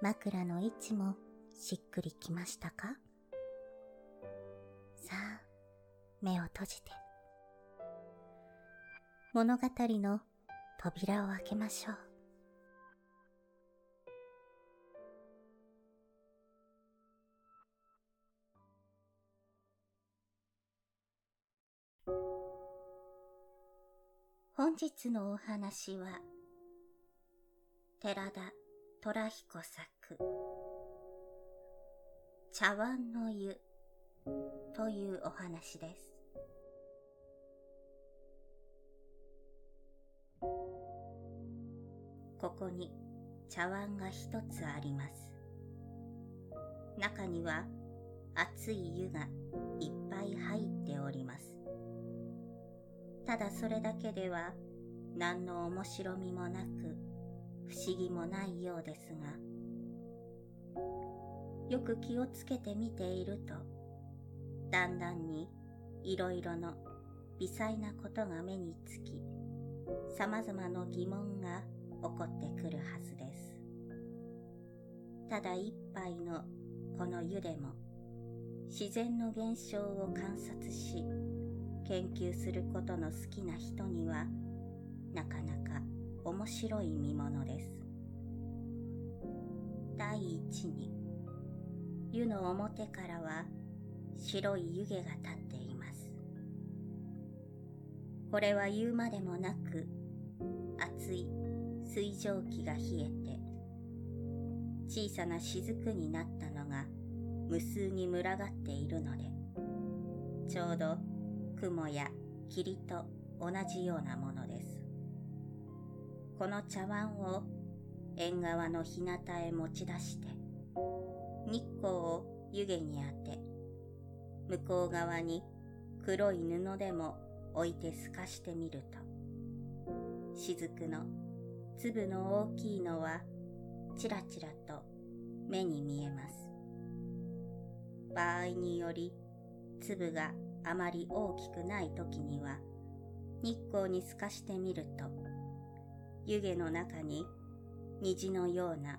枕の位置もしっくりきましたか？さあ、目を閉じて。物語の扉を開けましょう。本日のお話は、寺田虎彦作、茶碗の湯というお話です。ここに茶碗が一つあります。中には熱い湯がいっぱい入っております。ただそれだけでは何の面白みもなく不思議もないようですが、よく気をつけて見ていると、だんだんにいろいろの微細なことが目につき、様々な疑問が起こってくるはずです。ただ一杯のこの湯でも、自然の現象を観察し、研究することの好きな人には、なかなか面白い見物です。第一に、湯の表からは白い湯気が立っています。これは言うまでもなく、熱い水蒸気が冷えて、小さな雫になったのが無数に群がっているので、ちょうど雲や霧と同じような。この茶碗を縁側の日向へ持ち出して、日光を湯気に当て、向こう側に黒い布でも置いて透かしてみると、雫の粒の大きいのはちらちらと目に見えます。場合により粒があまり大きくない時には日光に透かしてみると湯気の中に虹のような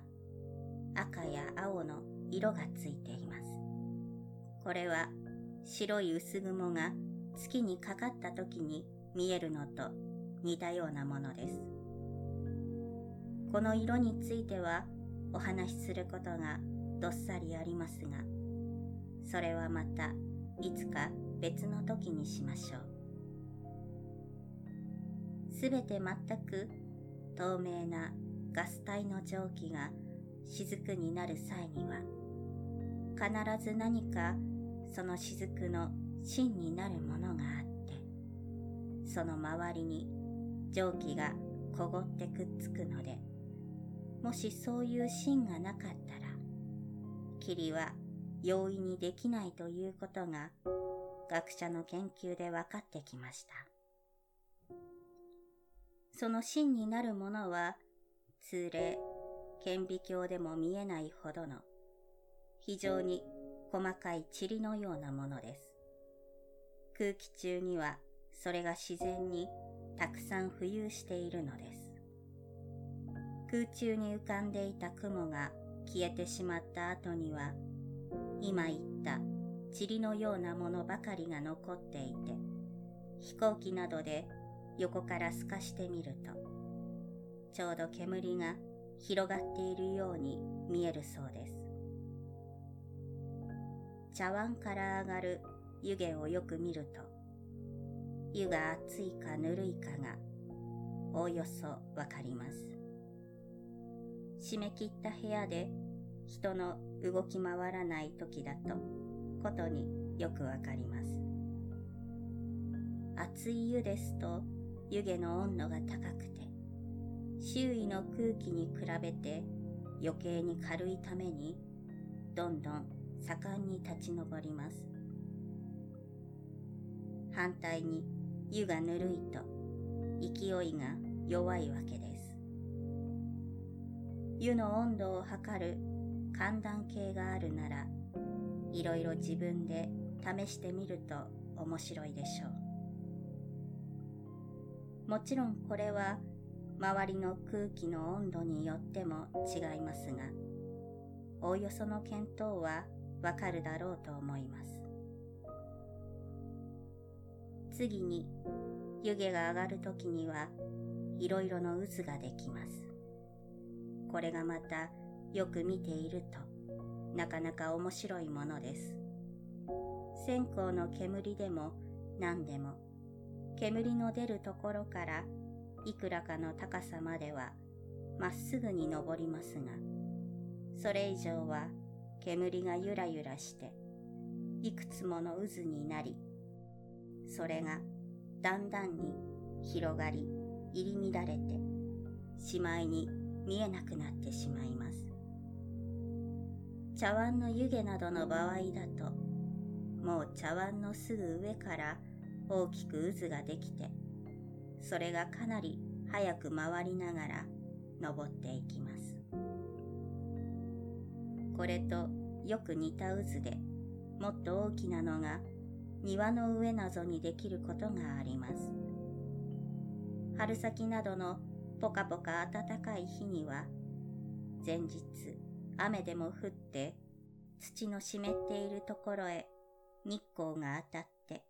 赤や青の色がついています。これは白い薄雲が月にかかった時に見えるのと似たようなものです。この色についてはお話しすることがどっさりありますが、それはまたいつか別の時にしましょう。すべて全く透明なガス体の蒸気が雫になる際には、必ず何かその雫の芯になるものがあって、その周りに蒸気がこごってくっつくので、もしそういう芯がなかったら、霧は容易にできないということが学者の研究で分かってきました。その芯になるものは、通例、顕微鏡でも見えないほどの、非常に細かい塵のようなものです。空気中にはそれが自然にたくさん浮遊しているのです。空中に浮かんでいた雲が消えてしまった後には、今言った塵のようなものばかりが残っていて、飛行機などで横から透かしてみると、ちょうど煙が広がっているように見えるそうです。茶碗から上がる湯気をよく見ると、湯が熱いかぬるいかがおおよそわかります。締め切った部屋で人の動き回らない時だとことによくわかります。熱い湯ですと湯気の温度が高くて周囲の空気に比べて余計に軽いためにどんどん盛んに立ち上ります。反対に湯がぬるいと勢いが弱いわけです。湯の温度を測る寒暖計があるならいろいろ自分で試してみると面白いでしょう。もちろんこれは周りの空気の温度によっても違いますが、おおよその見当はわかるだろうと思います。次に湯気が上がるときにはいろいろの渦ができます。これがまたよく見ているとなかなか面白いものです。線香の煙でも何でも煙の出るところからいくらかの高さまではまっすぐに登りますが、それ以上は煙がゆらゆらしていくつもの渦になり、それがだんだんに広がり入り乱れてしまいに見えなくなってしまいます。茶碗の湯気などの場合だともう茶碗のすぐ上から大きく渦ができてそれがかなり早く回りながら登っていきます。これとよく似た渦でもっと大きなのが庭の上などにできることがあります。春先などのポカポカ暖かい日には前日雨でも降って土の湿っているところへ日光が当たって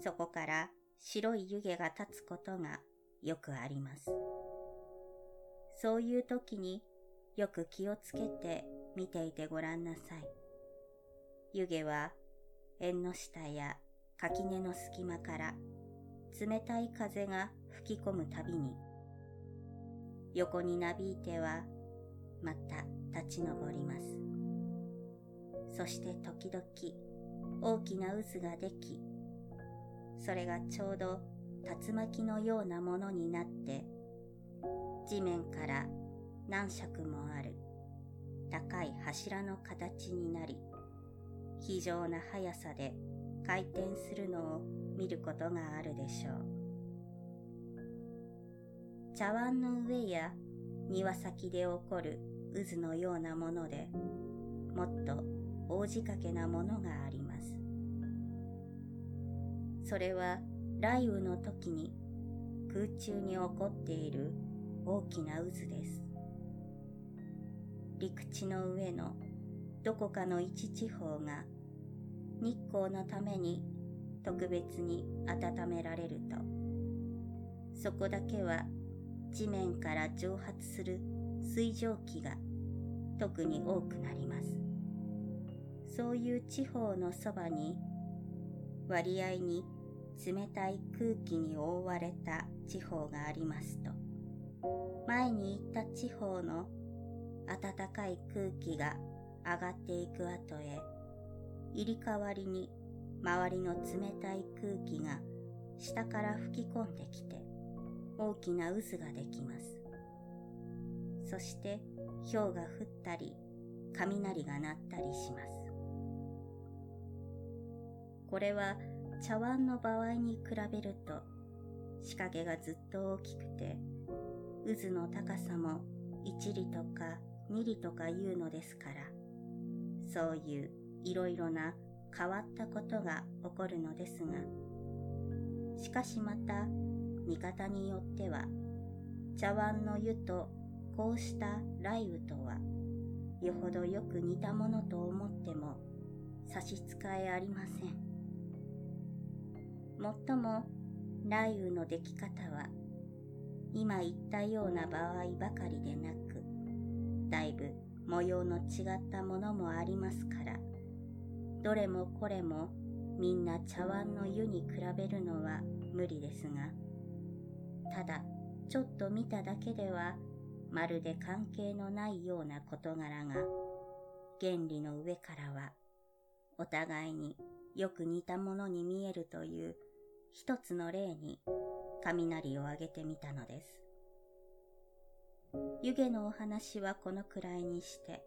そこから白い湯気が立つことがよくあります。そういう時によく気をつけて見ていてごらんなさい。湯気は縁の下や垣根の隙間から冷たい風が吹き込むたびに横になびいてはまた立ち上ります。そして時々大きな渦ができ、それがちょうど竜巻のようなものになって地面から何尺もある高い柱の形になり非常な速さで回転するのを見ることがあるでしょう。茶碗の上や庭先で起こる渦のようなものでもっと大仕掛けなものがあります。それは雷雨の時に空中に起こっている大きな渦です。陸地の上のどこかの一地方が日光のために特別に温められると。そこだけは地面から蒸発する水蒸気が特に多くなります。そういう地方のそばに割合に冷たい空気に覆われた地方がありますと前に言った地方の暖かい空気が上がっていく後へ入り代わりに周りの冷たい空気が下から吹き込んできて大きな渦ができます。そして氷が降ったり雷が鳴ったりします。これは茶碗の場合に比べると仕掛けがずっと大きくて渦の高さも1里とか2里とかいうのですからそういういろいろな変わったことが起こるのですがしかしまた見方によっては茶碗の湯とこうした雷雨とはよほどよく似たものと思っても差し支えありません。もっとも雷雨の出来方は今言ったような場合ばかりでなくだいぶ模様の違ったものもありますから、どれもこれもみんな茶碗の湯に比べるのは無理ですが、ただちょっと見ただけではまるで関係のないような事柄が原理の上からはお互いによく似たものに見えるという一つの例に雷をあげてみたのです。湯気のお話はこのくらいにして、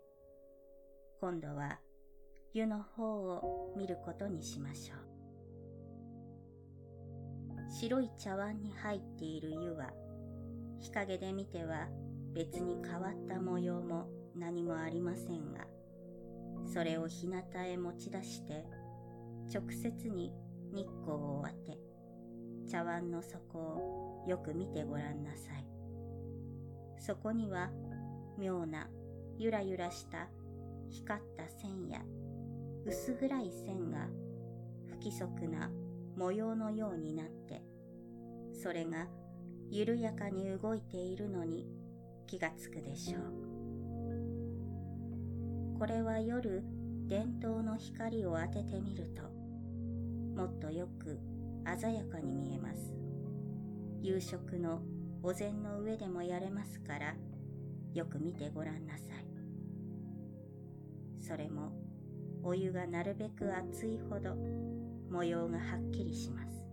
今度は湯の方を見ることにしましょう。白い茶碗に入っている湯は、日陰で見ては別に変わった模様も何もありませんが、それを日向へ持ち出して、直接に日光を当て、茶碗の底をよく見てごらんなさい。そこには妙なゆらゆらした光った線や薄暗い線が不規則な模様のようになって、それが緩やかに動いているのに気がつくでしょう。これは夜伝統の光を当ててみると、もっとよく鮮やかに見えます。夕食のお膳の上でもやれますから、よく見てごらんなさい。それも、お湯がなるべく熱いほど模様がはっきりします。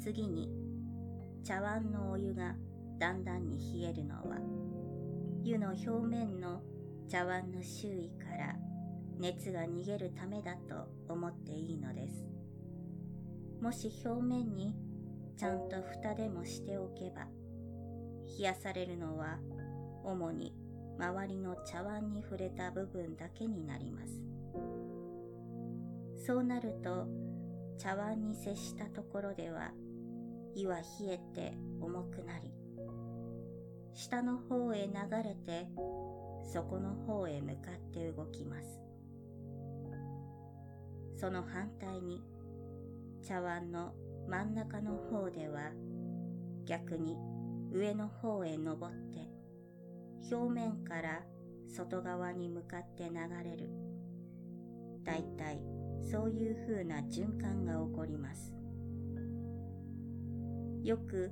次に、茶碗のお湯がだんだんに冷えるのは、湯の表面の茶碗の周囲から熱が逃げるためだと思っていいのです。もし表面にちゃんと蓋でもしておけば、冷やされるのは主に周りの茶碗に触れた部分だけになります。そうなると茶碗に接したところでは胃は冷えて重くなり、下の方へ流れて底の方へ向かって動きます。その反対に茶碗の真ん中の方では逆に上の方へ登って表面から外側に向かって流れるだいたいそういう風な循環が起こりますよく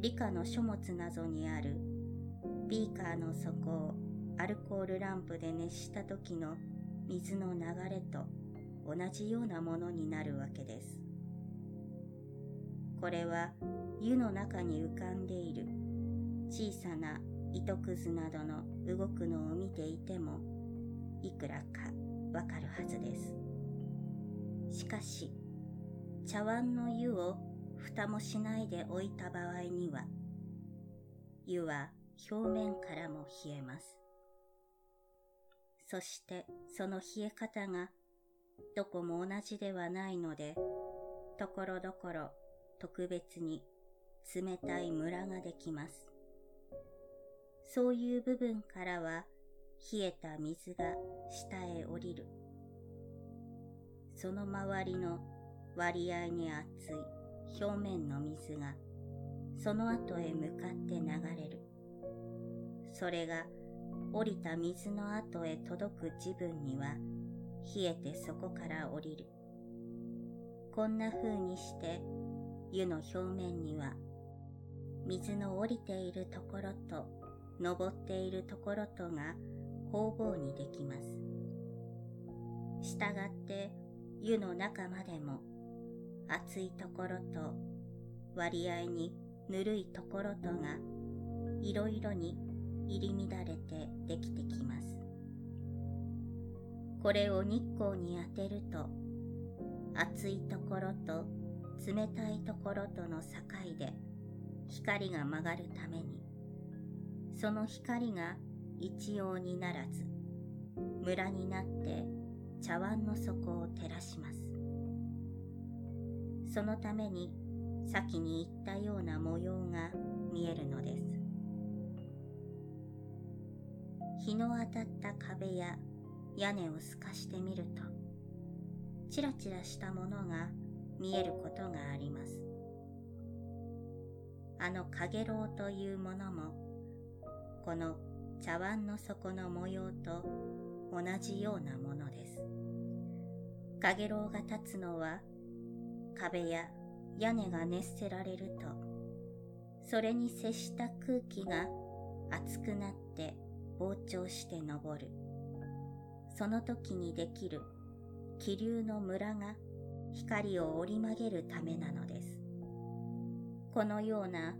理科の書物などにあるビーカーの底をアルコールランプで熱した時の水の流れと同じようなものになるわけです。これは湯の中に浮かんでいる小さな糸くずなどの動くのを見ていてもいくらかわかるはずです。しかし茶碗の湯を蓋もしないで置いた場合には湯は表面からも冷えます。そしてその冷え方がどこも同じではないので、ところどころ特別に冷たいムラができます。そういう部分からは冷えた水が下へ降りる。その周りの割合に熱い表面の水がその後へ向かって流れる。それが降りた水の後へ届く自分には冷えてそこから降りる。こんな風にして湯の表面には水の降りているところと登っているところとが方々にできます。したがって湯の中までも熱いところと割合にぬるいところとがいろいろに入り乱れてできてきます。これを日光に当てると熱いところと冷たいところとの境で光が曲がるために。その光が一様にならずムラになって茶碗の底を照らします。そのために先に言ったような模様が見えるのです。日の当たった壁や屋根を透かしてみるとチラチラしたものが見えることがあります。あのかげろうというものも、この茶碗の底の模様と同じようなものです。かげろうが立つのは壁や屋根が熱せられるとそれに接した空気が熱くなって膨張して昇る。その時にできる気流のムラが光を折り曲げるためなのです。このような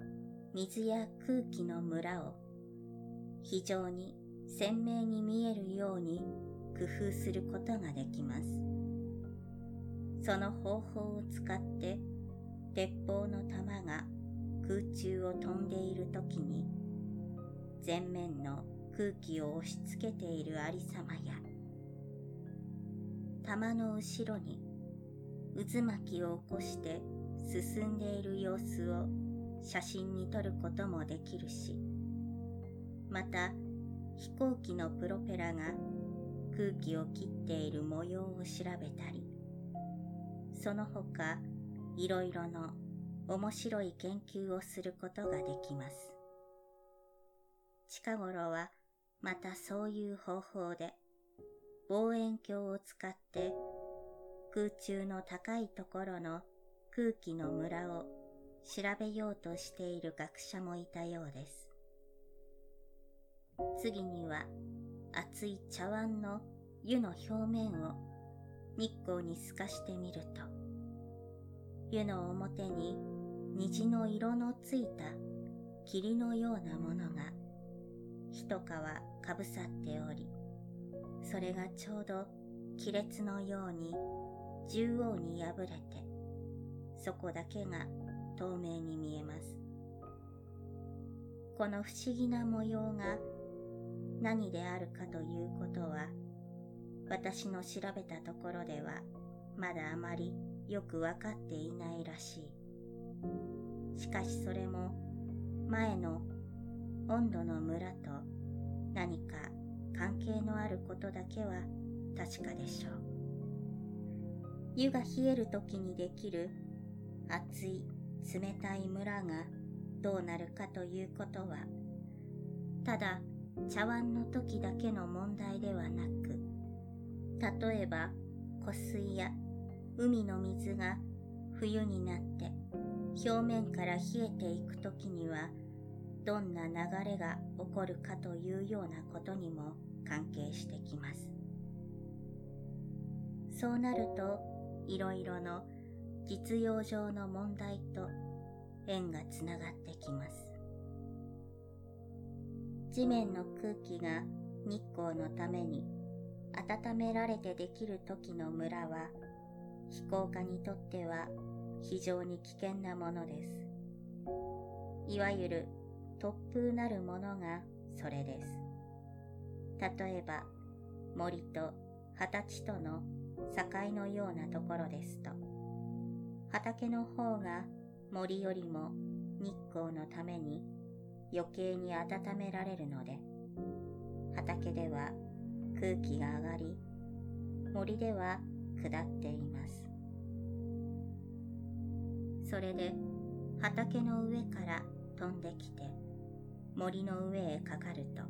水や空気のムラを非常に鮮明に見えるように工夫することができます。その方法を使って鉄砲の弾が空中を飛んでいる時に前面の空気を押し付けているありさまや玉の後ろに渦巻きを起こして進んでいる様子を写真に撮ることもできるしまた飛行機のプロペラが空気を切っている模様を調べたりその他いろいろの面白い研究をすることができます。近頃はまたそういう方法で望遠鏡を使って空中の高いところの空気のムラを調べようとしている学者もいたようです。次には熱い茶碗の湯の表面を日光に透かしてみると湯の表に虹の色のついた霧のようなものが一皮かぶさっておりそれがちょうど亀裂のように縦横に破れてそこだけが透明に見えます。この不思議な模様が何であるかということは私の調べたところではまだあまりよくわかっていないらしい。しかしそれも前の温度の村と何か関係のあることだけは確かでしょう。湯が冷える時にできる熱い冷たい村がどうなるかということはただ茶碗の時だけの問題ではなく例えば湖水や海の水が冬になって表面から冷えていく時にはどんな流れが起こるかというようなことにも関係してきます。そうなるといろいろの実用上の問題と縁がつながってきます。地面の空気が日光のために温められてできる時の村は飛行家にとっては非常に危険なものです。いわゆる突風なるものがそれです。例えば森と畑地との境のようなところですと。畑の方が森よりも日光のために余計に温められるので畑では空気が上がり森では下っています。それで畑の上から飛んできて森の上へかかると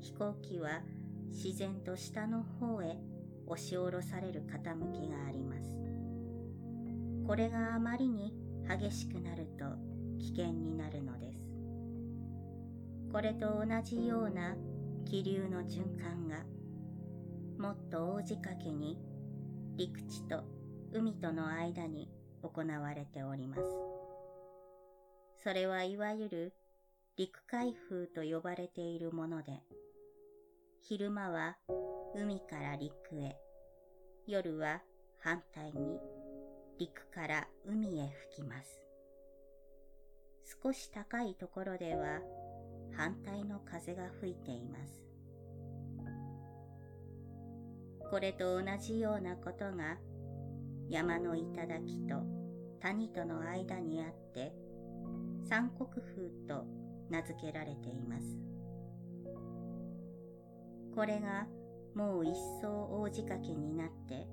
飛行機は自然と下の方へ押し下ろされる傾きがありますこれがあまりに激しくなると危険になるのですこれと同じような気流の循環がもっと大仕掛けに陸地と海との間に行われております。それはいわゆる陸海風と呼ばれているもので、昼間は海から陸へ、夜は反対に陸から海へ吹きます。少し高いところでは反対の風が吹いています。これと同じようなことが山の頂と谷との間にあって三国風と名付けられています。これがもう一層大仕掛けになって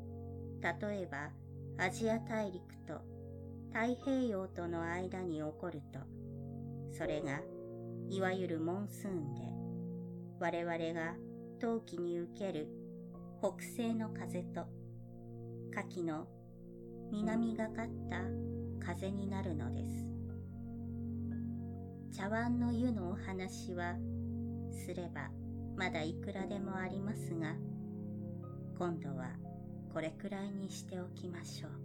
例えばアジア大陸と太平洋との間に起こるとそれがいわゆるモンスーンで我々が冬季に受ける北西の風と夏季の南がかった風になるのです。茶碗の湯のお話はすればまだいくらでもありますが、今度はこれくらいにしておきましょう。